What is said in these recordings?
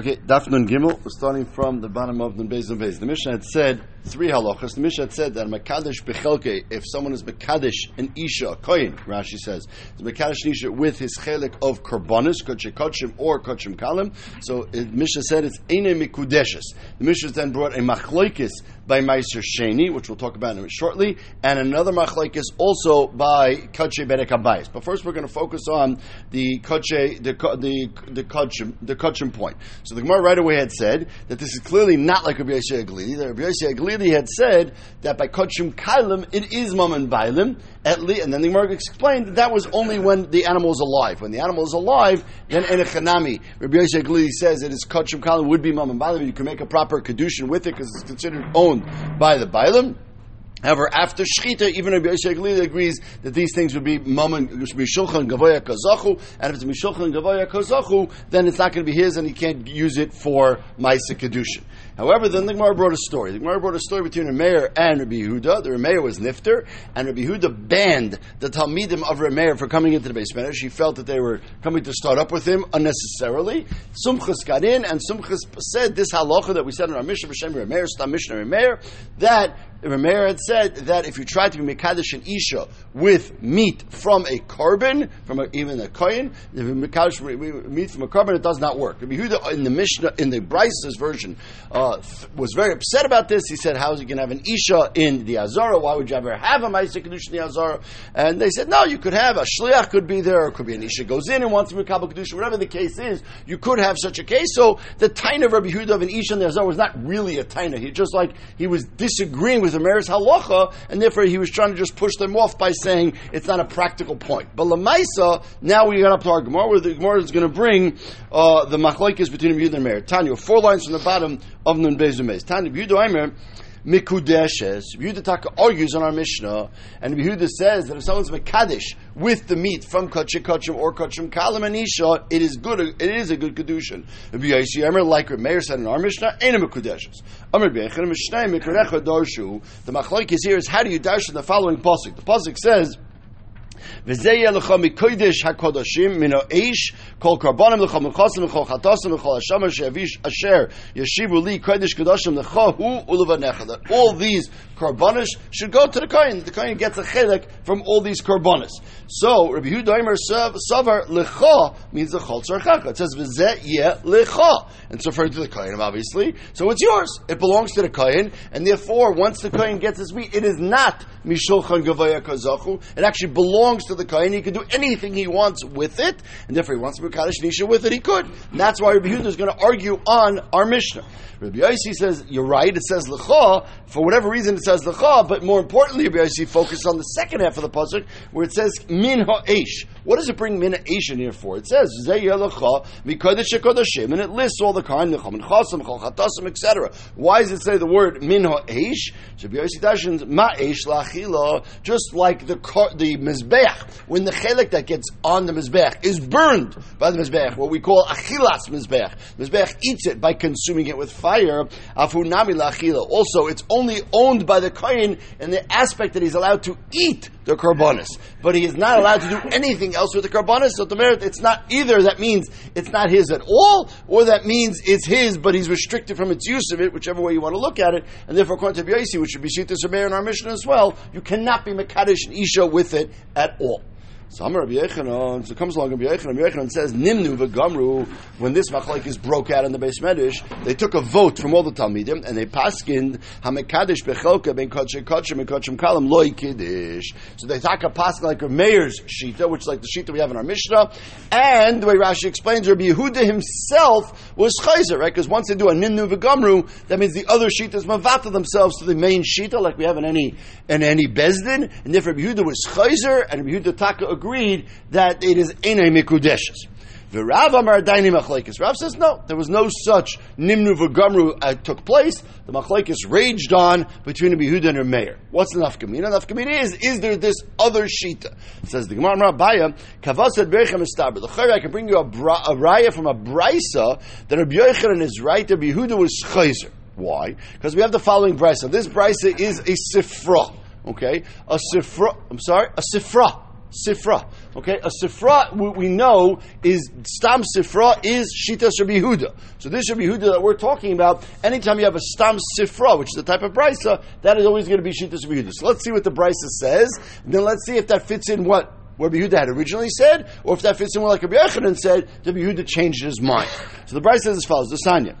Okay, Daf Nun Gimel, starting from the bottom of the Beis and Beis. The Mishnah had said three halachas. The Mishnah had said that Makadesh Bechelke, if someone is Makadesh an Isha, Koyin, Rashi says, is Makadesh an Isha with his chelik of Karbonis, Koche Kochim or Kochim Kalim. So the Mishnah said it's Eine Mikudeshes. The Mishnah then brought a Machloikis by Meiser Sheni, which we'll talk about shortly, and another Machloikis also by Koche Bedek Abayis. But first we're going to focus on the Koche, the, the, the the point. So the Gemara right away had said that this is clearly not like Rabbi Yossi Aglidi. That Rabbi Yossi Aglidi had said that by Kochim Kailim it is Mum and Bailim, at least, and then the Gemara explained that that was only when the animal is alive. When the animal is alive, then Enechanami. Rabbi Yossi Aglidi says it is Kochim Kailim would be Mum and. You can make a proper Kedushin with it because it's considered owned by the Bailim. However, after Shechita, even Rabbi Yosef Glili agrees that these things would be Mammon, Mishulchan Gavoya Kazachu, and if it's Mishulchan Gavoya Kazachu, then it's not going to be his and he can't use it for Maisa Kedushin. However, then the Gemara brought a story. The Gemara brought a story between Remeir and Rabbi Yehuda. The Remeir was Nifter, and Rabbi Yehuda banned the Talmidim of Remeir for coming into the base medrash. She felt that they were coming to start up with him unnecessarily. Sumchas got in, and Sumchas said this halacha that we said in our Mishnah, B'Shem Remeir, Stam Mishnah Remeir, that Remeir had said that if you try to be Mekadesh and Isha with meat from a carbon, from a, even a kohen, if you meat from a carbon, it does not work. Yehuda in the Mishnah, in the Bryce's version, uh, was very upset about this. He said, "How is he going to have an isha in the Azara? Why would you ever have a Ma'aseh Kedusha in the Azara?" And they said, "No, you could have a shliach could be there, or could be an isha goes in and wants to be Kabbalah Kedusha. Whatever the case is, you could have such a case." So the taina of Rabbi Yehuda of an isha in the Azara was not really a taina. He just like he was disagreeing with the Mayor's halacha, and therefore he was trying to just push them off by saying it's not a practical point. But lamaisa, now we got up to our Gemara, where the Gemara is going to bring uh, the machlokes between Yehuda and Meir. Tanya, four lines from the bottom of Nun Bezumez. Tanya, Yehuda Mikudeshes. Yehuda Taka argues on our Mishnah, and Yehuda says that if someone's Mekadesh with the meat from Kachim Kachim or Kachim Kalam and Isha, it is good, it is a good Kedushin. Like Meir said in our Mishnah, ain't a Mikudeshes. The Machlaik is here is how do you dash in the following Pasuk? The Pasuk says, that all these karbonis should go to the kohen. The kohen gets a chedek from all these karbonis. So Rabbi Yehuda Savar l'cha means the chol. It says v'zeyeh l'cha. It's referring to the kohen, obviously. So it's yours. It belongs to the kohen, and therefore, once the kohen gets his wheat, it is not mishulchan gavaya kazachu. It actually belongs to the kohen. He can do anything he wants with it, and therefore, he wants to be kaddish nisha with it. He could. And that's why Rabbi Yehuda is going to argue on our Mishnah. Rabbi Yossi says you're right. It says lecha for whatever reason. It says lecha, but more importantly, Rabbi Yossi focuses on the second half of the pasuk where it says min ha'esh. What does it bring min ha'esh in here for? It says mikodesh and it lists all the kind and chasam, chol chatasim, etc. Why does it say the word min ha'esh? So Rabbi Yossi dashins ma'esh lachila, just like the the mizbeach when the chelik that gets on the mizbeach is burned by the mizbeach, what we call achilas mizbeach. Mizbeach eats it by consuming it with fire afunami lachila. Also, it's only owned by the kohen in the aspect that he's allowed to eat the karbonis, but he is not allowed to do anything else with the karbonis. So the merit, it's not either that means it's not his at all, or that means it's his, but he's restricted from its use of it, whichever way you want to look at it. And therefore, according to B'yaisi, which should be Shita Sameir in our mission as well, you cannot be Mekadesh and Isha with it at all. So Amar Rabbi Yechanan, so comes along Rabbi Yechanan, Rabbi Yechanan says, Nimnu v'gamru, when this machlaikis broke out in the base medish, they took a vote from all the Talmidim, and they paskind, hamekadish bechelka ben kotche kotche ben kotchem kalam loy kiddish. So they take a pask like a mayor's shita, which is like the shita we have in our Mishnah, and the way Rashi explains, Rabbi Yehuda himself was chayzer, right? Because once they do a nimnu v'gamru, that means the other shitas mavata themselves to the main shita, like we have in any, in any bezdin, and therefore Rabbi Yehuda was chayzer, and Rabbi Yehuda taka agreed that it is a mikudeshes. The Rav Amar Daini Machlekes. Rav says no, there was no such Nimnu v'Gamru uh, took place. The Machlekes raged on between Rabbi Yehuda and her mayor. What's the nafkamina? Nafkamina is is there this other shita? Says the Gemara Rabaya Kavasad Berechem Estaber. The I can bring you a, bra, a raya from a brisa that Rabbi Yochanan is right. Rabbi Yehuda was chayzer. Why? Because we have the following brisa. This brisa is a sifra. Okay, a sifra. I'm sorry, a sifra. Sifra. Okay, a sifra we, know is stam sifra is shitas Rabbi Yehuda. So this Rabbi Yehuda that we're talking about, anytime you have a stam sifra, which is a type of brisa, that is always going to be shitas Rabbi Yehuda. So let's see what the brisa says, and then let's see if that fits in what Rabbi Yehuda had originally said, or if that fits in what like Rabbi Yechanan said, Rabbi Yehuda changed his mind. So the brisa says as follows: the Sanya.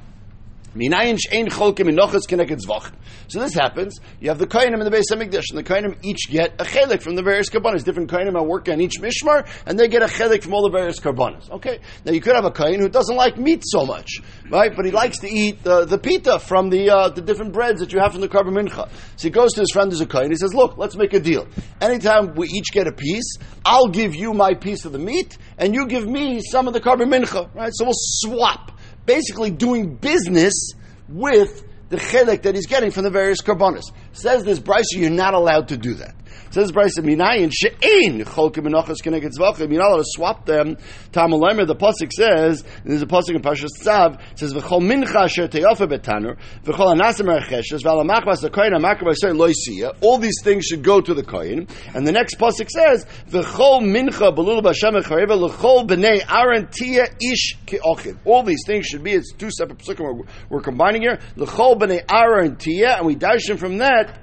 So this happens. You have the Kainim in the base of Mikdash, and the Kainim each get a chelik from the various karbanas. Different Kainim are working on each mishmar, and they get a chelik from all the various karbanas. Okay. Now you could have a Kain who doesn't like meat so much, right? But he likes to eat the, the pita from the uh, the different breads that you have from the karban mincha. So he goes to his friend who's a Kain. He says, "Look, let's make a deal. Anytime we each get a piece, I'll give you my piece of the meat, and you give me some of the karban mincha. Right? So we'll swap." Basically doing business with the chelik that he's getting from the various karbonis. Says this Bryce, you're not allowed to do that. Says Bryce Minayin She'ein Cholkim Menachas Keneged Zvachim. You're not allowed to swap them. Tamalemer, the pasuk says, there's a pasuk in Parshas Tzav, says V'chol Mincha Asher Teyofa Betanur V'chol Anasim Ercheshes V'al Amachvas the Kohen Amakar V'Asher Loisiya. All these things should go to the Kohen. And the next pasuk says V'chol Mincha Belul B'Shem Echareva L'chol B'nei Aaron Tia Ish Ke'ochim. All these things should be. It's two separate pasukim we're, we're combining here. L'chol B'nei Aaron Tia, and we dash him from that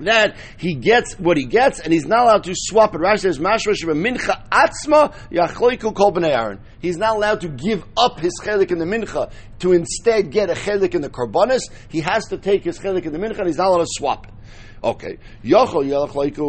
that he gets what he gets, and he's not allowed to swap it. Rashi says, "Mashmash mincha atzma yachloiku kol b'nei Aaron." He's not allowed to give up his chelik in the mincha to instead get a chelik in the karbonis. He has to take his chelik in the mincha, and he's not allowed to swap it. Okay. lo yachloiku.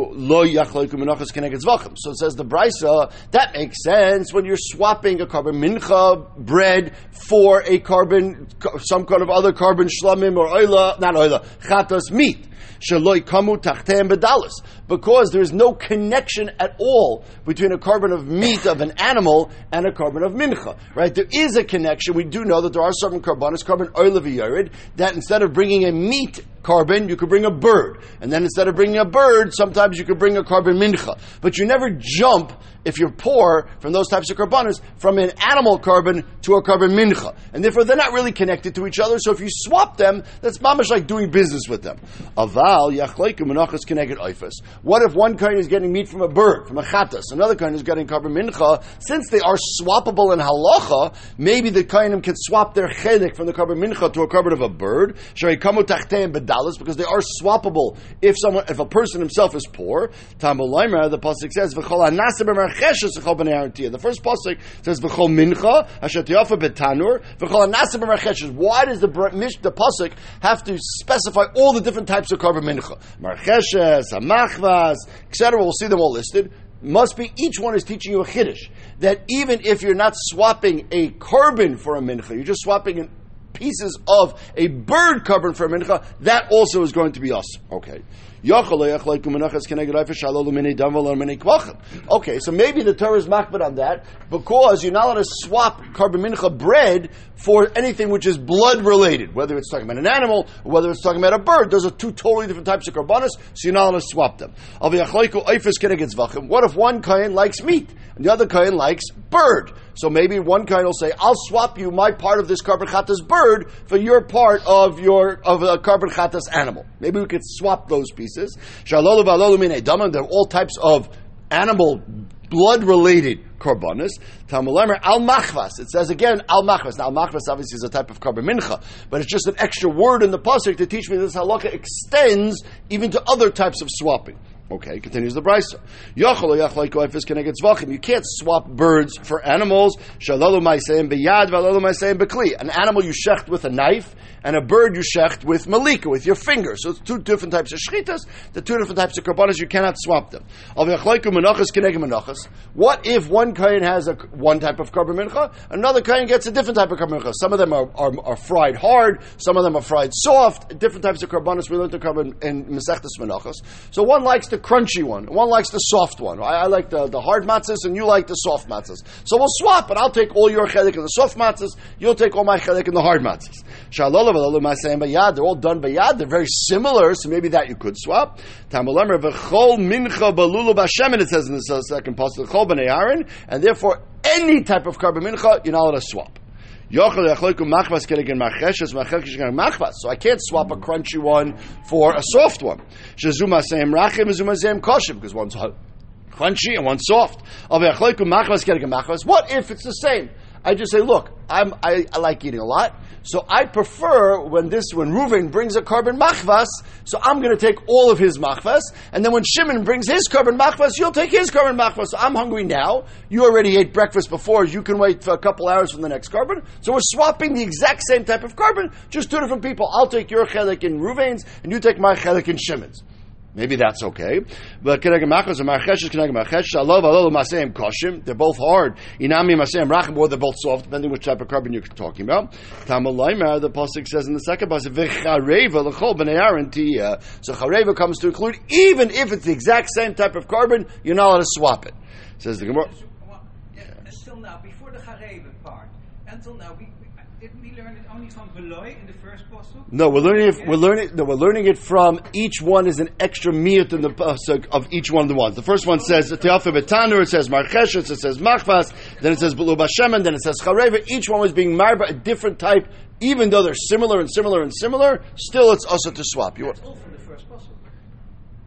So it says the brisa, that makes sense when you're swapping a korban mincha bread for a carbon, some kind of other carbon shlamim or oila, not oila, chatas meat. Shaloi kamu tachteim bedalis. Because there is no connection at all between a carbon of meat of an animal and a carbon of mincha. Right? There is a connection. We do know that there are certain carbon korbanos, korban oilav that instead of bringing a meat korban, you could bring a bird. And then instead of bringing a bird, sometimes you could bring a carbon mincha. But you never jump, if you're poor, from those types of korbanos, from an animal carbon to a carbon mincha. And therefore, they're not really connected to each other. So if you swap them, that's mamash like doing business with them. Aval yachleikum menachas connected oifus. What if one kind is getting meat from a bird, from a chatas, another kind is getting carbon mincha? Since they are swappable in halacha, maybe the kainim can swap their chelik from the carbon mincha to a carbon of a bird. Tachteim dollars because they are swappable if someone, if a person himself is poor. The pasuk says The first pasuk says v'chol mincha betanur Why does the the pasuk have to specify all the different types of carbon mincha? Marcheshes, amachvas, etc. We'll see them all listed must be each one is teaching you a chiddush that even if you're not swapping a carbon for a mincha, you're just swapping an pieces of a bird covered for mincha, that also is going to be us. Okay. Okay, so maybe the Torah is makbid on that because you're not allowed to swap korban mincha bread for anything which is blood related, whether it's talking about an animal or whether it's talking about a bird. Those are two totally different types of karbanas, so you're not allowed to swap them. What if one kain likes meat and the other kain likes bird? So maybe one kain will say, "I'll swap you my part of this korban chatas bird for your part of your of a korban chatas animal." Maybe we could swap those pieces pieces. Shalolu v'alolu mine damim. There are all types of animal blood related korbanos. Talmud al machvas. It says again al machvas. Now al machvas obviously is a type of korban mincha, but it's just an extra word in the pasuk to teach me this halacha extends even to other types of swapping. Okay, continues the brisa. You can't swap birds for animals. An animal you shecht with a knife, and a bird you shecht with malika, with your finger. So it's two different types of shchitas, the two different types of karbanas, you cannot swap them. What if one kain has a, one type of korban mincha, another kain gets a different type of korban mincha? Some of them are, are, are, fried hard, some of them are fried soft, different types of karbanas we learned to korban in Masechtas Menachos. So one likes the crunchy one. One likes the soft one. I, I like the, the hard matzahs, and you like the soft matzahs. So we'll swap, and I'll take all your chelik in the soft matzahs. You'll take all my chelik in the hard matzahs. They're all done by yad. They're very similar, so maybe that you could swap. It says in the second Aaron, and therefore any type of korban mincha you're not allowed to swap. So I can't swap a crunchy one for a soft one. Because one's crunchy and one's soft. What if it's the same? I just say, look, I'm, I, I, like eating a lot, so I prefer when this when Reuven brings a carbon machvas, so I'm going to take all of his machvas, and then when Shimon brings his carbon machvas, you'll take his carbon machvas. So I'm hungry now. You already ate breakfast before. You can wait for a couple hours for the next carbon. So we're swapping the exact same type of carbon, just two different people. I'll take your chelik in Reuven's, and you take my chelik in Shimon's. Maybe that's okay. But They're both hard. Or they're both soft, depending which type of carbon you're talking about. The Pasuk says in the second Pasuk, So Chareva comes to include, even if it's the exact same type of carbon, you're not allowed to swap it. Says the Gemara. Until now, before the Chareva part, until now, we, didn't we learn it only from Veloy in the first pasuk? No, we're learning it. We're learning. No, we're learning it from each one is an extra miyut in the pasuk of each one of the ones. The first one says Teafa Betanur. It says Marcheshes. It says Machvas. Then it says Belu Bashemen. Then it says Chareva. Each one was being marba a different type, even though they're similar and similar and similar. Still, it's also to swap. You That's all from the first pasuk.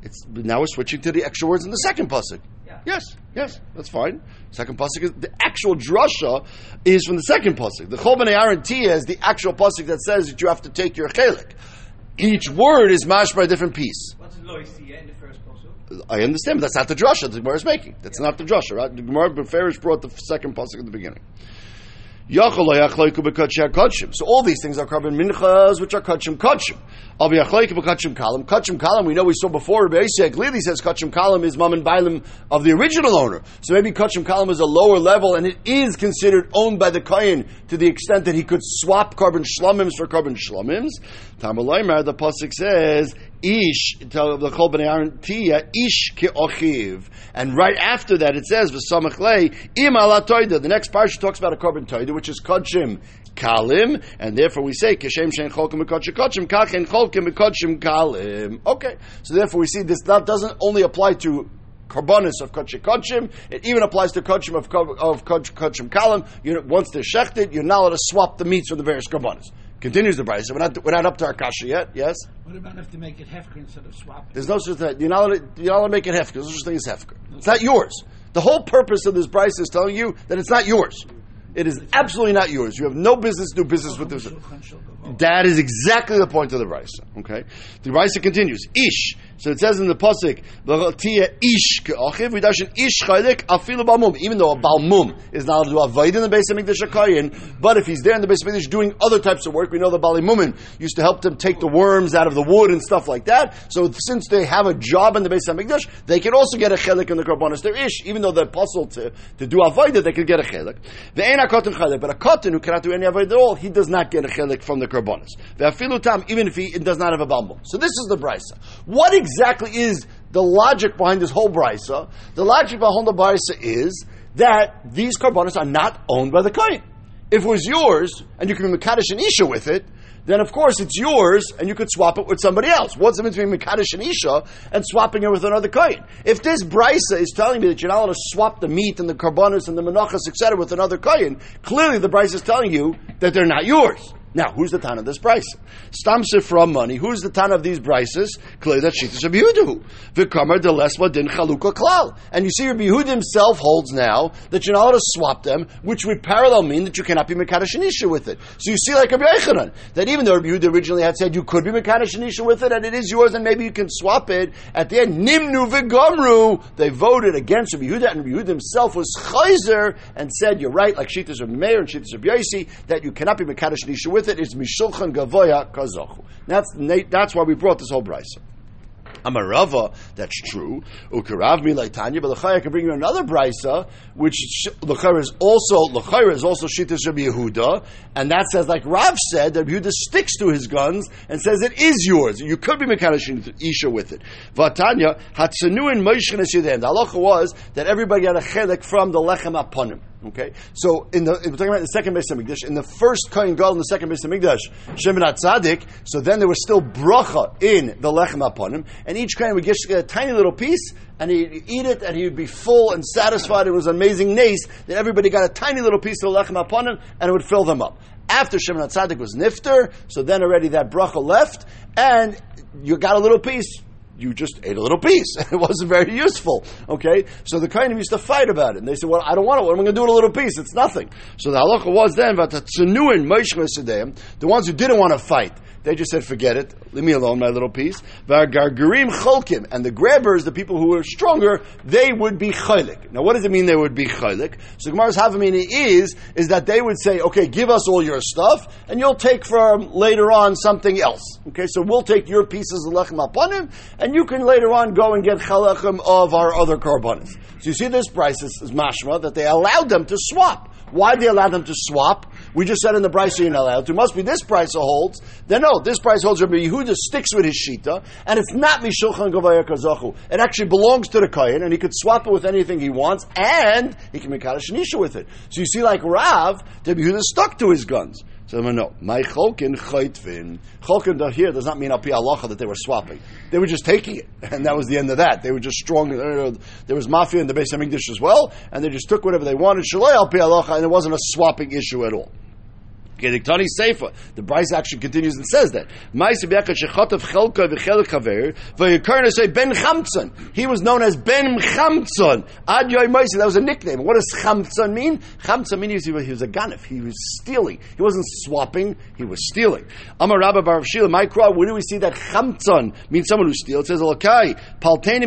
It's now we're switching to the extra words in the second pasuk. Yes, yes, that's fine. Second pasuk is the actual drasha is from the second pasuk. The Chol Bnei Aaron is the actual pasuk that says that you have to take your chelik. Each word is mashed by a different piece. What's loisia in the first pasuk? I understand, but that's not the drasha the Gemara is making. That's yeah. not the drasha, right? The Gemara Beferish brought the second pasuk at the beginning. So all these things are carbon minchas, which are kachim kachim. Kachim kalam. Kachim kalam, we know we saw before, Rabbi Yisrael clearly says kachim kalam is mam and bailim of the original owner. So maybe kachim kalam is a lower level, and it is considered owned by the kohen to the extent that he could swap carbon shlomims for carbon shlomims. Tamalaymar, the pasuk says, ish, ish ke'ochiv. And right after that it says, v'samach lei, im ala The next parsha talks about a korban toida, which is kodshim kalim, and therefore we say, keshem shen cholkim mekodshim kodshim, kachen cholkim kalim. Okay, so therefore we see this that doesn't only apply to karbonis of kachim kachim. It even applies to kachim of of kachim kalim. You know, once they're shechted, you're not allowed to swap the meats from the various karbonis. Continues the price. We're not, we're not up to our kasha yet. Yes. What about if to make it hefker instead of swapping? There's no such thing. You're not allowed to, you're not allowed to make it hefker. There's no such thing as hefker. It's not yours. The whole purpose of this price is telling you that it's not yours. It is absolutely not yours. You have no business to do business with this. That is exactly the point of the Brisa. Okay, the Brisa continues. Ish. So it says in the pasuk, ish ke'achiv." Ish balmum. Even though a balmum is not allowed to avoid in the base of mikdash but if he's there in the base of mikdash doing other types of work, we know the balimumin used to help them take the worms out of the wood and stuff like that. So since they have a job in the base of mikdash, they can also get a chelik in the karbonis. They're ish, even though they're puzzled to, to do avodah, they could get a chelik. The ein chelik, but a cotton who cannot do any avodah at all, he does not get a chelik from the karbonis. The tam, even if he does not have a balmum. So this is the brisa. What exactly is the logic behind this whole brisa? The logic behind the brisa is that these carbonates are not owned by the kohen. If it was yours and you can be Mekadesh and Isha with it, then of course it's yours and you could swap it with somebody else. What's the difference between Mekadesh and Isha and swapping it with another kohen? If this brisa is telling me that you're not allowed to swap the meat and the carbonates and the menachas, etc., with another kohen, clearly the brisa is telling you that they're not yours. Now, who's the ton of this price? Stam from money. Who's the ton of these prices? Clearly, that Shittas Rabbi Yehuda. V'kamer de lesma din chaluka klal. And you see, Rabbi Yehuda himself holds now that you're not allowed to swap them, which would parallel mean that you cannot be mekadosh with it. So you see, like Rabbi Yechanan, that even though Rabbi Yehuda originally had said you could be mekadosh with it, and it is yours, and maybe you can swap it, at the end, nimnu v'gomru, they voted against Rabbi Yehuda, and Rabbi Yehuda himself was chayzer and said, you're right, like Shittas Rabbi Meir and Shittas Rabbi Yossi, that you cannot be mekadosh anisha with with it is mishulchan gavoya kazochu. That's that's why we brought this whole brisa. Amarava, that's true. Ukarav mi Tanya, but Lechaya can bring you another brisa, which Lechaya is also Lechaya is also Shittas Rabbi Yehuda, and that says like Rav said that Yehuda sticks to his guns and says it is yours. You could be mekadosh isha with it. Vatanya hatzanuin moishchen The halacha was that everybody had a chelik from the lechem aponim. Okay, so in the we're talking about the second Beis Hamikdash. In the first Kohen Gadol in the second Beis Hamikdash, Shimon Tzadik. So then there was still bracha in the lechem upon him, and each Kohen would get a tiny little piece, and he'd eat it, and he would be full and satisfied. It was amazing nace that everybody got a tiny little piece of the lechem upon him, and it would fill them up. After Shimon Tzadik was nifter, so then already that bracha left, and you got a little piece you just ate a little piece. it wasn't very useful. Okay, so the Kohanim used to fight about it, and they said, "Well, I don't want it. What am I going to do with a little piece? It's nothing." So the halacha was then the ones who didn't want to fight. They just said, forget it. Leave me alone, my little piece. Gargarim cholkim. And the grabbers, the people who were stronger, they would be chaylik. Now, what does it mean they would be chaylik? So Gemara's Havamina is, is that they would say, okay, give us all your stuff, and you'll take from later on something else. Okay, so we'll take your pieces of lechem aponim, and you can later on go and get chalechem of our other karbonis. So you see this price is, is mashma, that they allowed them to swap. Why they allowed them to swap? We just said in the price you're not allowed to. Must be this price holds. Then no, this price holds. Rabbi Yehuda sticks with his shita, and it's not mishulchan gavaya kazachu. It actually belongs to the kohen, and he could swap it with anything he wants, and he can make kaddish with it. So you see, like Rav, Rabbi Yehuda stuck to his guns. So no, my cholkin chaytvin. Cholkin here does not mean api halacha that they were swapping. They were just taking it, and that was the end of that. They were just strong. There was mafia in the base of English as well, and they just took whatever they wanted. Shalay api halacha, and it wasn't a swapping issue at all. Gediktani Sefer. The Bryce actually continues and says that. Ben. He was known as Ben Chamtzon. Ad That was a nickname. What does Chamtzon mean? Chamtzon means he was, he was a ganif. He was stealing. He wasn't swapping. He was stealing. My crowd, where do we see that Chamtzon means someone who steals? It says, Alakai, Palteni.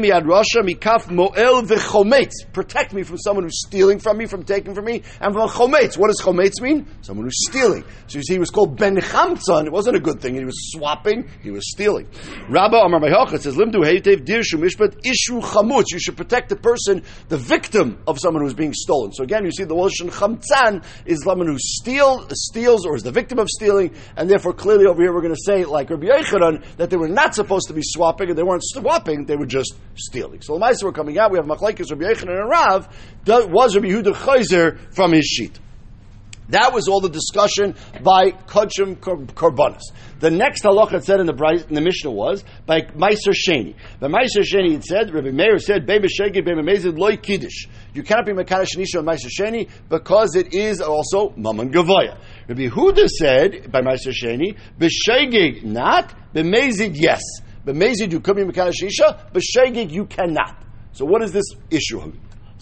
Protect me from someone who's stealing from me, from taking from me, and from chometz. What does chometz mean? Someone who's stealing. So you see, he was called Ben Chamtzon. It wasn't a good thing. He was swapping. He was stealing. Rabba Amar Mayhocha says, Limdu Heitev Dirshu Mishpat Ishu Chamutz. You should protect the person, the victim of someone who's being stolen. So again, you see the Lashon Chamtzan is someone who steal, steals or is the victim of stealing, and therefore clearly over here we're going to say, like Rabbi Yechanan, that they were not supposed to be swapping, and they weren't swapping, they were just stealing. So the were coming out, we have Machlaikis, Rabbi Yechanan and Rav, was Rabbi Yehuda Chayzer from his sheet. That was all the discussion by Kodshim Korbanis. The next halacha said in the, in the Mishnah was by Meiser Sheni. By Meiser Sheni, it said, Rabbi Meir said, Bebe Shegi, Bebe Mezid, Loi Kiddush. You cannot be Mekadosh Nisha on Meiser Sheni because it is also Mammon Gavoya. Rabbi Huda said, by Meiser Sheni, Beshegig not, Bemezid yes. Bemezid you could be Mekadosh Nisha, Beshegig you cannot. So what is this issue?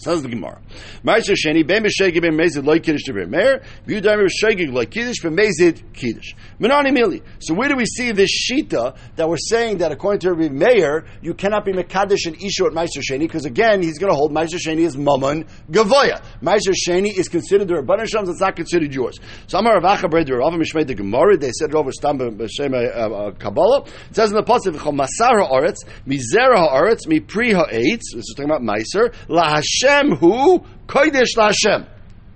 Says the Gemara. Ma'aser Sheni, Ben B'Shegig Ben Mezid Loy Kiddush Devar Meir, B'Yudayim B'Shegig Loy Kiddush Ben Mezid Kiddush. Menani Mili. So where do we see this Shita that we're saying that according to Rabbi Meir, you cannot be Mekadosh and Ishu at Ma'aser Sheni, because again, he's going to hold Ma'aser Sheni as Mammon Gavoya. Ma'aser Sheni is considered the Rabbanan Shams, it's not considered yours. So Amar Ravacha Bred Rav Mishmei the Gemara, they said it over Stam B'Shem uh, uh, Kabbalah. It says in the Pasuk, Masar Ha'aretz, Mizera Ha'aretz, Mi Pri this is talking about Meiser, La Hashem Hashem hu kodesh laHashem.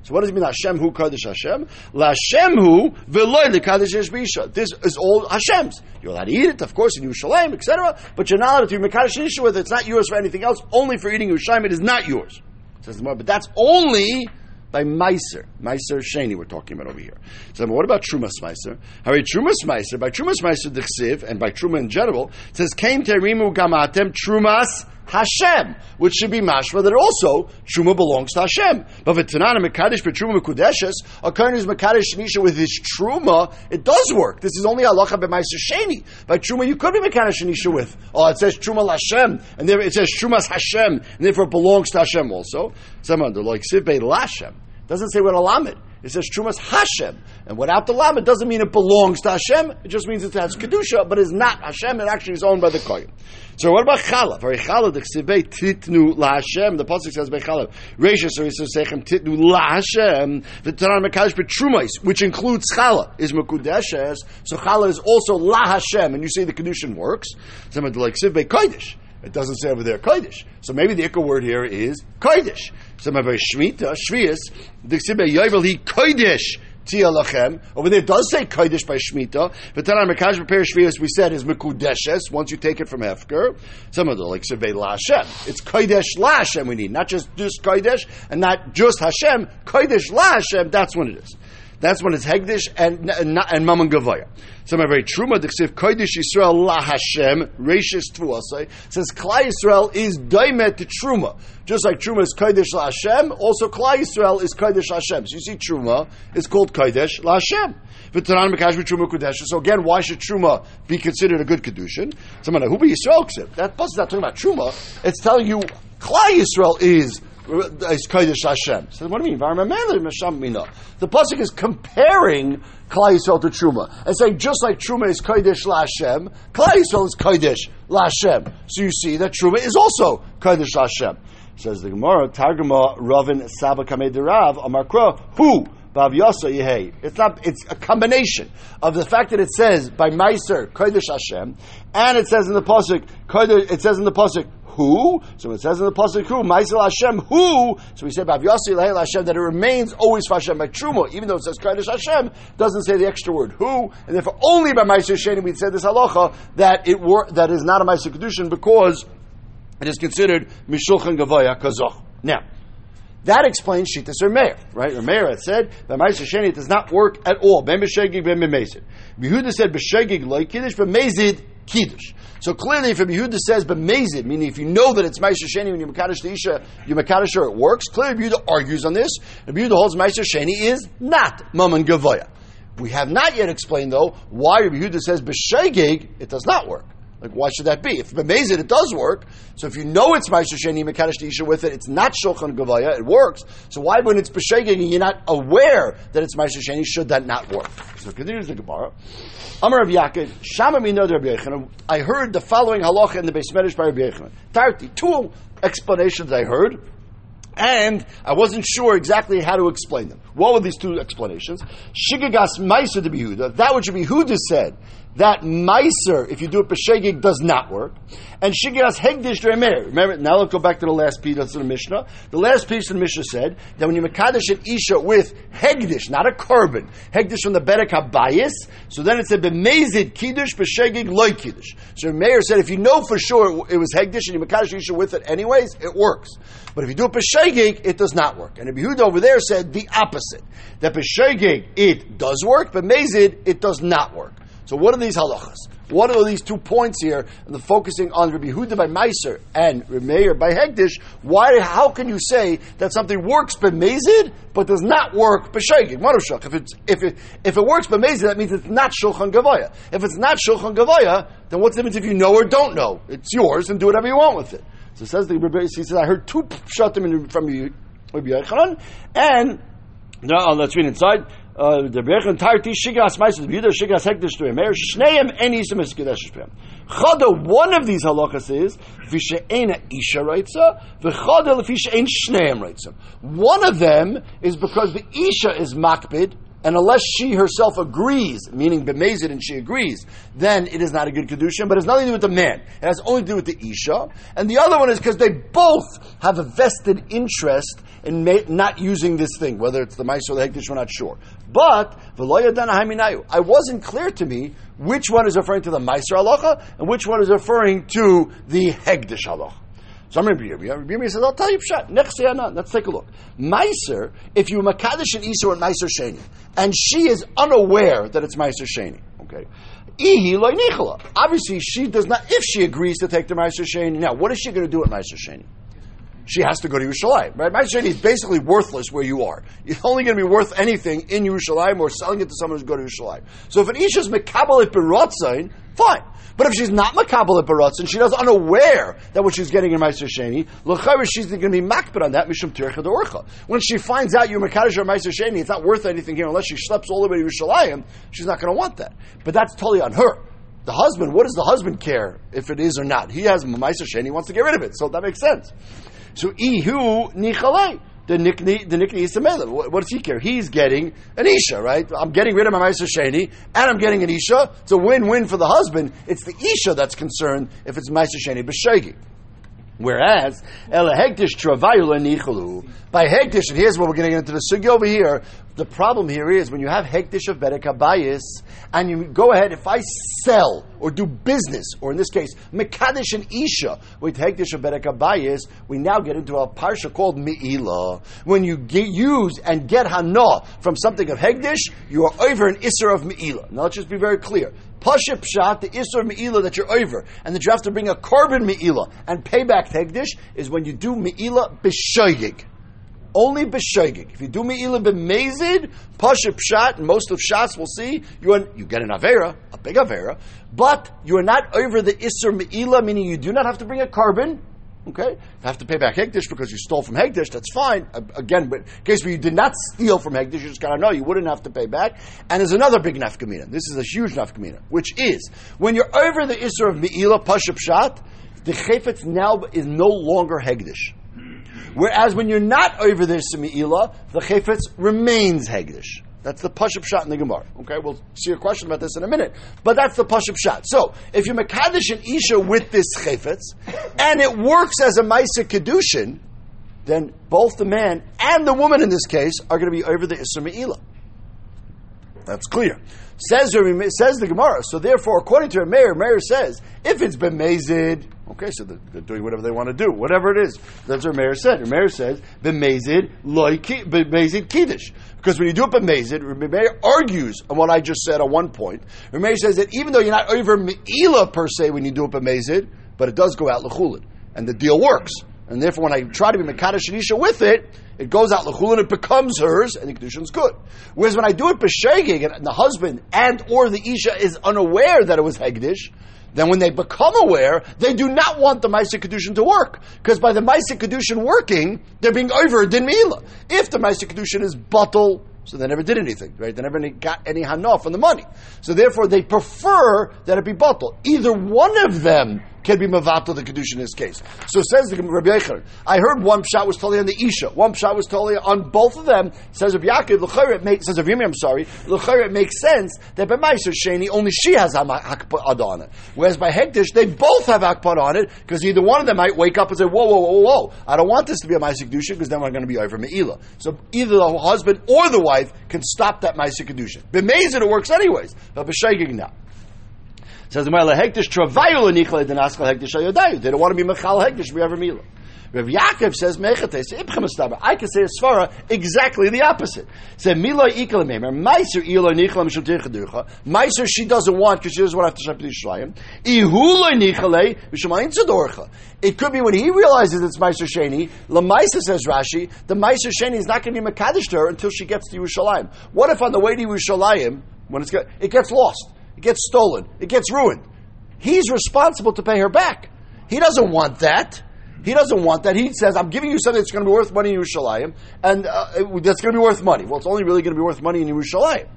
So what does it mean Hashem hu kodesh Hashem? LaHashem hu v'loy lekadesh bisha. This is all Hashem's. You're allowed to eat it, of course, in Yerushalayim, etc. But you're not allowed to be mekadesh isha with it. It's not yours for anything else. Only for eating Yerushalayim, it is not yours. Says the But that's only by Meiser. Meiser Sheni we're talking about over here. So what about Trumas Meiser? Harry Trumas Meiser, by Trumas Meiser the Chsiv, and by Truma in general, says, Came terimu gamatem Trumas Hashem, which should be mashma that also truma belongs to Hashem. But v'tanana mekadesh but truma mekudeshes, a kohen who's mekadesh nisha with his truma, it does work. This is only halacha b'maiser sheni. By truma, you could be mekadesh nisha with. Oh, it says truma Hashem, and there it says trumas Hashem, and therefore it belongs to Hashem also. Some under like sivbe lashem. Doesn't say what a lamed. It says Trumas Hashem. And without the Lam, it doesn't mean it belongs to Hashem. It just means it has Kedusha, but it's not Hashem. It actually is owned by the Kohen. So what about Chala? Very Chala, the Ksibei Titnu La Hashem. The Pasuk says by Chala. Reisha, says Sechem Titnu La Hashem. The Taran Mekadosh Petrumais, which includes Chala, is Mekudeshes. So Chala is also La Hashem. And you see the Kedushin works. Somebody like Ksibei Kodesh. It doesn't say over there Kodesh. So maybe the Ikka word here is Kodesh. Some of our Shemitah, Shvius, the Ksibe Yovel, he Kodesh. Over there, does say Kodesh by Shemitah. But then on Mekash Prepare Shvius, we said is Mekudeshes, once you take it from Hefker. Some of the like Sivei Lashem. It's Kodesh Lashem we need, not just just Kodesh, and not just Hashem. Kodesh Lashem, that's what it is. That's when it's Hegdish and and, and Mammon Gavaya. So my very Truma Dixiv Kodesh Yisrael La Hashem Reishis Tvuasai says Klai Yisrael is Daimet to Truma. Just like Truma is Kodesh La Hashem, also Klai Yisrael is Kodesh Hashem. So you see Truma is called Kodesh La Hashem. So again, why should Truma be considered a good Kedushin? Someone who be Yisrael That bus is not talking about Truma. It's telling you Klai Yisrael is is Kodesh Hashem. So what do you mean? The pasuk is comparing Klai Yisrael to Truma and saying just like Truma is Kodesh Hashem, Klai Yisrael is Kodesh Hashem. So you see that Truma is also Kodesh Hashem. Says the Gemara, Targuma Ravin Saba Kamedirav Amarkro who. It's not. It's a combination of the fact that it says by Meiser Kodesh Hashem, and it says in the pasuk. It says in the pasuk who? So it says in the pasuk who, Ma'isel Hashem who? So we say Bav Yossi Lahel Hashem that it remains always for Hashem by Truma, even though it says Kodesh Hashem, doesn't say the extra word who, and therefore only by Ma'isel Sheni we'd say this halacha that it were, that is not a Ma'isel Kedushin because it is considered Mishulchan Gavaya Kazach. Now. That explains Shitas or Meir, right? Meir had said that Ma'aser Sheni does not work at all. Ben b'shegig, ben b'mezid. Yehuda said b'shegig like kiddush, b'mezid kiddush. So clearly, if Yehuda says b'mezid, meaning if you know that it's Ma'aser Sheni when you makadosh the isha, you makadosh her, it works. Clearly, Yehuda argues on this. And Yehuda holds Ma'aser Sheni is not Mammon Gavoya. We have not yet explained though why Yehuda says b'shegig, it does not work. Like, why should that be? If amazing, it does work. So if you know it's Ma'aser Sheni Mekadosh Isha with it, it's not Shulchan Gavaya, it works. So why, when it's B'Shegig and you're not aware that it's Ma'aser Sheni, should that not work? So continues the Gemara. Amar of Yaakov, Shama Rabbi. I heard the following halacha in the Beis Medrash by Rabbi Yechanan. Tarti, two explanations I heard and I wasn't sure exactly how to explain them. What were these two explanations? Shigagas Meiser de Behuda, that which Behuda said, that Meiser, if you do it B'Shegig, does not work. And Shigas Hegdish Remer. Remember, now let's go back to the last piece of the Mishnah. The last piece of the Mishnah said that when you Mekadosh an Isha with Hegdish, not a carbon, Hegdish from the Berek HaBayis, so then it said B'Mezid Kiddush B'Shegig Loy Kiddush. So Meir said if you know for sure it was Hegdish and you Mekadosh Isha with it anyways, it works. But if you do it B'Shegig, it does not work. And Yehuda over there said the opposite. That B'Shegig, it does work, but Mezid, it does not work. So what are these halachas? What are these two points here? And the focusing on Rabbi Huda by Meiser and Meir by Hegdish. Why? How can you say that something works b'mezid but does not work? Manushach. If it's if it if it works b'mezid, that means it's not shulchan gavaya. If it's not shulchan gavaya, then what's the difference if you know or don't know? It's yours and do whatever you want with it. So it says the Rabbi. He says I heard two shatim from Rabbi Yochanan and. No, let's read inside the Berech entirety Shigas Meister the Yehuda Shigas Hekdesh to Meir Shneim and Isim Eskedesh Pem. Chada one of these halachas is Vishe'ena Isha Reitza V'chada Lefishe'en Shneim Reitza. One of them is because the Isha is makbid and unless she herself agrees, meaning bemazed and she agrees, then it is not a good kedushin. But it has nothing to do with the man; it has only to do with the isha. And the other one is because they both have a vested interest in not using this thing, whether it's the ma'aser or the hektish. We're not sure. But I wasn't clear to me which one is referring to the ma'aser halacha and which one is referring to the hektish halacha. So I'm be Rabbi says, I'll tell you pshat. Next Let's take a look. Meiser, if you Makadish and Isur and Meiser Sheni, and she is unaware that it's Meiser Sheni, okay? Ihi loy Obviously, she does not, if she agrees to take the Meiser Sheni, now, what is she going to do at Meiser Sheni? She has to go to Yerushalayim, right? Meiser Sheni is basically worthless where you are. It's only going to be worth anything in Yerushalayim or selling it to someone who's going to Yerushalayim. So if an Isha is Mekabal Berotzain, fine. But if she's not makabel at and she does unaware that what she's getting in Meiser Sheni, l'chayr she's going to be makbid on that mishum tircha orcha. When she finds out you're mekadosh or Meiser Sheni, it's not worth anything here unless she schleps all the way to Yerushalayim. She's not going to want that. But that's totally on her. The husband, what does the husband care if it is or not? He has Meiser Sheni, he wants to get rid of it, so that makes sense. So ihu nichalei the Nikni, the Nikni Yisamela. What, what does he care? He's getting an Isha, right? I'm getting rid of my Meiser Sheni, and I'm getting an Isha. It's a win-win for the husband. It's the Isha that's concerned if it's Meiser Sheni B'Shegi. Whereas, Ela Hektish Travayula Nichalu. By Hektish, and here's what we're going to get into the sugi over here. The problem here is when you have Hektish of Bedek Abayis, and you go ahead, if I sell or do business, or in this case, Mekadesh and Isha with Hektish of Bedek Abayis, we now get into a parsha called Me'ilah. When you get, use and get Hana from something of Hektish, you are over an Isser of Me'ilah. Now let's just be very clear. Pasha Pshat, the Isser Me'ilah that you're over, and that you have to bring a carbon Me'ilah and pay back Hegdish is when you do Me'ilah B'shoigig. Only B'shoigig. If you do Me'ilah B'mezid, Pasha Pshat, and most of Shas will see, you, you get an Avera, a big Avera, but you are not over the Isser Me'ilah, meaning you do not have to bring a carbon, Okay, you have to pay back Hegdish because you stole from Hegdish. That's fine. Again, but in case where you did not steal from Hegdish, you just got to know you wouldn't have to pay back. And there's another big nafkamina. This is a huge nafkamina, which is when you're over the isra of Meila Pashup Shat, the chayfetz now is no longer Hegdish. Whereas when you're not over this Meila, the chayfetz remains Hegdish. That's the Pashup shot in the Gemara. Okay, we'll see a question about this in a minute. But that's the Pashup shot. So, if you're Makadish and Isha with this chayfetz, and it works as a Maisa Kedushin, then both the man and the woman in this case are going to be over the Isra Me'ilah. That's clear. Says, says the Gemara. So therefore, according to Meir, Meir says, if it's been mazid, okay, so they're, doing whatever they want to do, whatever it is. That's what Meir said. Meir says, b'mezid loy b'mezid kiddush. Because when you do it b'mezid, Meir argues on what I just said at one point. Meir says that even though you're not over me'ila per se when you do it b'mezid, but it does go out l'chulin, and the deal works. And therefore, when I try to be Mekadosh Shanisha with it, it goes out l'chul and it becomes hers, and the kedushin's good. Whereas when I do it b'shegig, and the husband and or the isha is unaware that it was hegdish, then when they become aware, they do not want the Maisa Kedushin to work. Because by the Maisa Kedushin working, they're being over din Mila. If the Maisa Kedushin is bottle, so they never did anything, right? They never got any hana from the money. So therefore, they prefer that it be bottle. Either one of them can be mavato the kedusha in this case. So says the Rabbi Yecher. I heard one shot was totally on the isha, one shot was totally on both of them. Says Rabbi Yaakov, l'chayr makes says Rabbi Yimi, I'm sorry, it makes sense that by Meiser Sheni only she has hakpad on it, whereas by Hektish they both have hakpad on it because either one of them might wake up and say, whoa, whoa, whoa, whoa, I don't want this to be a Meiser kedusha because then we're going to be over meila. So either the husband or the wife can stop that Meiser kedusha. B'mezid it works anyways, but b'shaygig not. Says the Mela Hektish Travayu Lenichle Denaskal Hektish Ayodayu. They don't want to be Mechal Hektish Ever Mila. Rav Yaakov says Mechates Ibchem I can say a svara exactly the opposite. Say Mila Ikal Memer Meiser Ilo Nichla Mishul Tirchaducha. Meiser she doesn't want because she doesn't want to have to Shep Yishlayim. Ihuloi Nichale Mishamayim Tzadorcha. It could be when he realizes it's Meiser Sheni. Lamaisa says Rashi. The Meiser Sheni is not going to be Mekadosh to her until she gets to Yerushalayim. What if on the way to Yerushalayim when it's it gets lost? It gets stolen. It gets ruined. He's responsible to pay her back. He doesn't want that. He doesn't want that. He says, I'm giving you something that's going to be worth money in Yerushalayim, and uh, that's going to be worth money. Well, it's only really going to be worth money in Yerushalayim.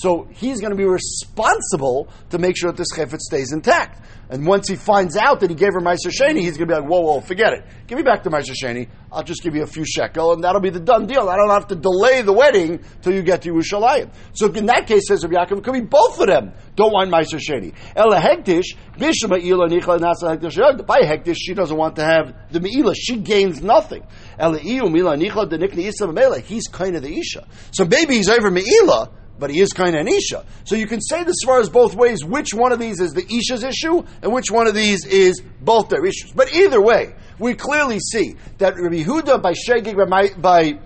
So he's going to be responsible to make sure that this chayfet stays intact. And once he finds out that he gave her Meiser Sheni, he's going to be like, whoa, whoa, forget it. Give me back the Meiser Sheni. I'll just give you a few shekel, and that'll be the done deal. I don't have to delay the wedding till you get to Yerushalayim. So in that case, says Rabbi Yaakov, it could be both of them don't want Meiser Sheni. Ela Hektish, Bishma Ila Nichla Nasa Hektish. By Hektish, she doesn't want to have the Me'ila. She gains nothing. Ela Iu Mila Nichla, the Nikni Isa He's kind of the Isha. So maybe he's over Me'ila, but he is kind of an Isha. So you can say the is both ways. Which one of these is the Isha's issue, and which one of these is both their issues. But either way, we clearly see that Rabbi Huda by Shegig by, by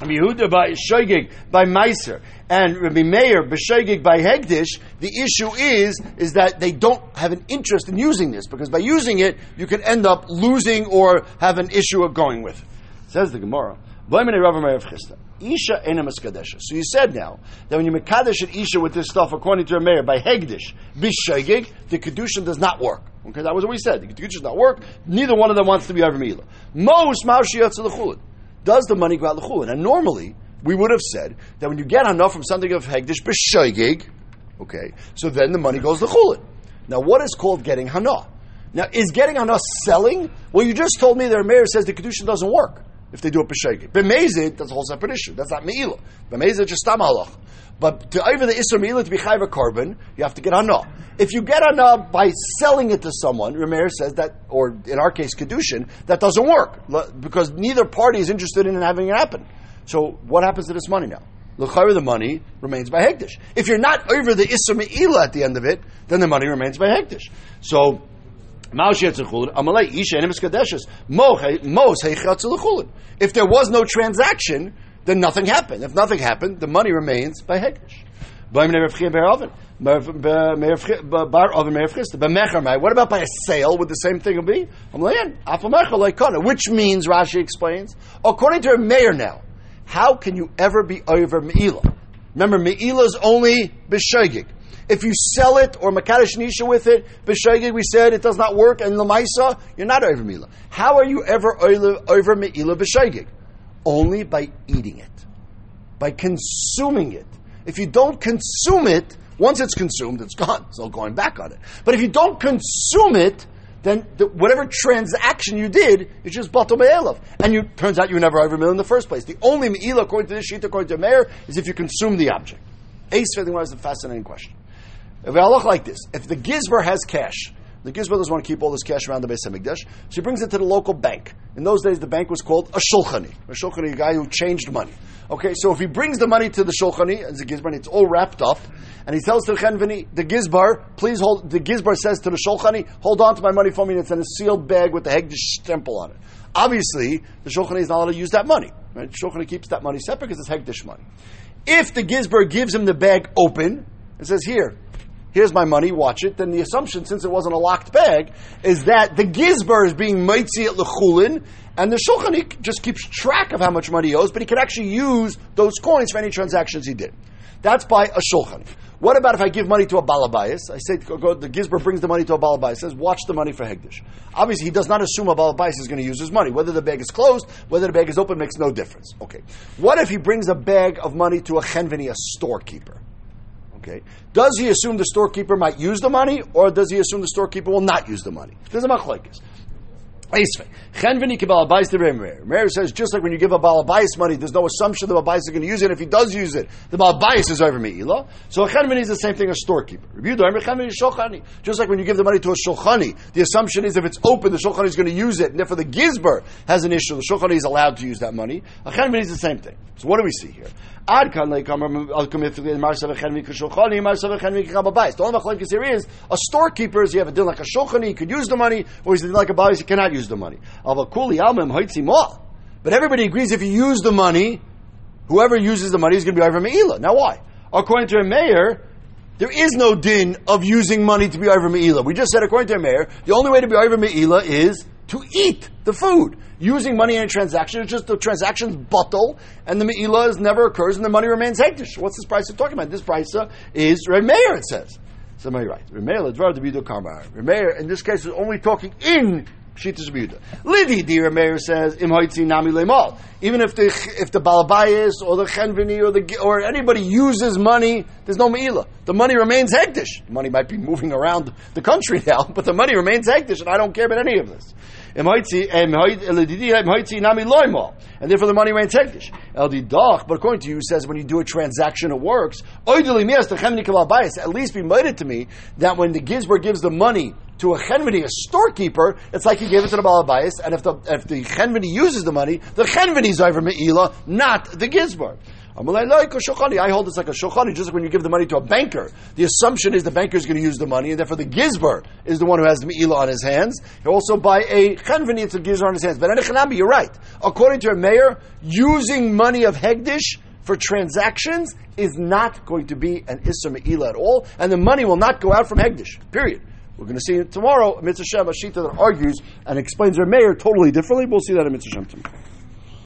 Rabbi Yehuda by Shogig by Meiser and Rabbi Meir b'Shogig by Hegdish, the issue is is that they don't have an interest in using this because by using it you can end up losing or have an issue of going with. It. Says the Gemara. So you said now that when you mekadesh an isha with this stuff, according to a mayor by hegdish bishegig, the kedushin does not work. Okay, that was what we said. The kedushin does not work. Neither one of them wants to be over mila. Most maushiyat l'chulin. Does the money go out l'chulin? And normally we would have said that when you get enough from something of hegdish bishegig, okay, so then the money goes l'chulin. Now, what is called getting hana? Now, is getting hana selling? Well, you just told me that mayor says the kedushin doesn't work. If they do it b'shegeg. B'mezid, that's a whole separate issue. That's not meila. B'mezid just tam halach. But to over the isra meila to be chayv a carbon, you have to get hana. If you get hana by selling it to someone, Rameir says that, or in our case, kedushin, that doesn't work because neither party is interested in having it happen. So what happens to this money now? L'chayr, the money remains by hektish. If you're not over the isra meila at the end of it, then the money remains by hektish. So if there was no transaction, then nothing happened. If nothing happened, the money remains by Hekdesh. What about by a sale? Would the same thing be? Which means, Rashi explains, according to a mayor now, how can you ever be over Me'ilah? Remember, Me'ilah is only B'shegig. If you sell it or Makadish Nisha with it, B'shegig, we said it does not work, and Lamaisa, you're not over Me'ilah. How are you ever over Me'ilah B'shegig? Only by eating it, by consuming it. If you don't consume it, once it's consumed, it's gone. It's no going back on it. But if you don't consume it, then the, whatever transaction you did is just batal me'elav. And you turns out you were never over in the first place. The only me'ilah, according to this sheet, according to Meir, is if you consume the object. Ace, I think, was a fascinating question. If I look like this, if the gizber has cash, the Gizbar doesn't want to keep all this cash around the Beis Hamikdash, so he brings it to the local bank. In those days, the bank was called a shulchani. A shulchani, a guy who changed money. Okay, so if he brings the money to the shulchani, as the Gizbar, it's all wrapped up, and he tells the Chenveni, the Gizbar, please hold, the Gizbar says to the shulchani, hold on to my money for me, and it's in a sealed bag with the Hegdish stempel on it. Obviously, the shulchani is not allowed to use that money. Right? Shulchani keeps that money separate because it's Hegdish money. If the Gizbar gives him the bag open, and says, here, here's my money, watch it, then the assumption, since it wasn't a locked bag, is that the gizbar is being mitzi at lechulin, and the shulchan just keeps track of how much money he owes, but he can actually use those coins for any transactions he did. That's by a shulchan. What about if I give money to a balabayas? I say go, the gizbar brings the money to a balabayas, says watch the money for hegdish. Obviously, he does not assume a balabayas is going to use his money. Whether the bag is closed, whether the bag is open, makes no difference. Okay. What if he brings a bag of money to a chenveni, a storekeeper? Okay. Does he assume the storekeeper might use the money, or does he assume the storekeeper will not use the money? There's a machlekes. Meir says just like when you give a balabais money, there's no assumption the balabais is going to use it. If he does use it, the balabais is over meila. So a chenveni is the same thing as storekeeper. Just like when you give the money to a shulchani, the assumption is if it's open, the shulchani is going to use it, and therefore the gizber has an issue. The shulchani is allowed to use that money. A chenveni is the same thing. So what do we see here? Ad kan The only machlekes here is a storekeeper is you have a deal like a shulchani, he could use the money, or he's a like a bayis, he cannot use the money. But everybody agrees if you use the money, whoever uses the money is going to be over meila. Now why? According to a mayor, there is no din of using money to be over meila. We just said according to a mayor, the only way to be over meila is to eat the food. Using money in a transaction, it's just the transaction's bottle, and the me'ilah never occurs, and the money remains hektish. What's this price talking about? This price is Remeir, it says. Somebody right. Remeir, Ledvar, the Bidu Karmar. Remeir, in this case, is only talking in Shitas Rebuda. Lidi, the Remeir says, Im Nami Lemal. Even if the, if the Balabayas or the Chenvini or the, or anybody uses money, there's no Me'ilah. The money remains hektish. The money might be moving around the country now, but the money remains hektish, and I don't care about any of this. And therefore the money remains hektish. But according to you, says when you do a transaction, it works. At least be minded to me that when the Gizber gives the money to a chenvini, a storekeeper, it's like he gave it to the balabayas, and if the if the chenvini uses the money, the chenvini is over meila, not the gizbar. I hold this like a shochani, just like when you give the money to a banker. The assumption is the banker is going to use the money, and therefore the gizbar is the one who has the me'ilah on his hands. Also by a chenveni, it's a gizbar on his hands. But Anechanami, you're right. According to a mayor, using money of Hegdish for transactions is not going to be an Issa Me'ilah at all, and the money will not go out from Hegdish. Period. We're going to see tomorrow, Mitzvah Shem, a Shita that argues and explains their mayor totally differently. We'll see that in Mitzvah Shem tomorrow.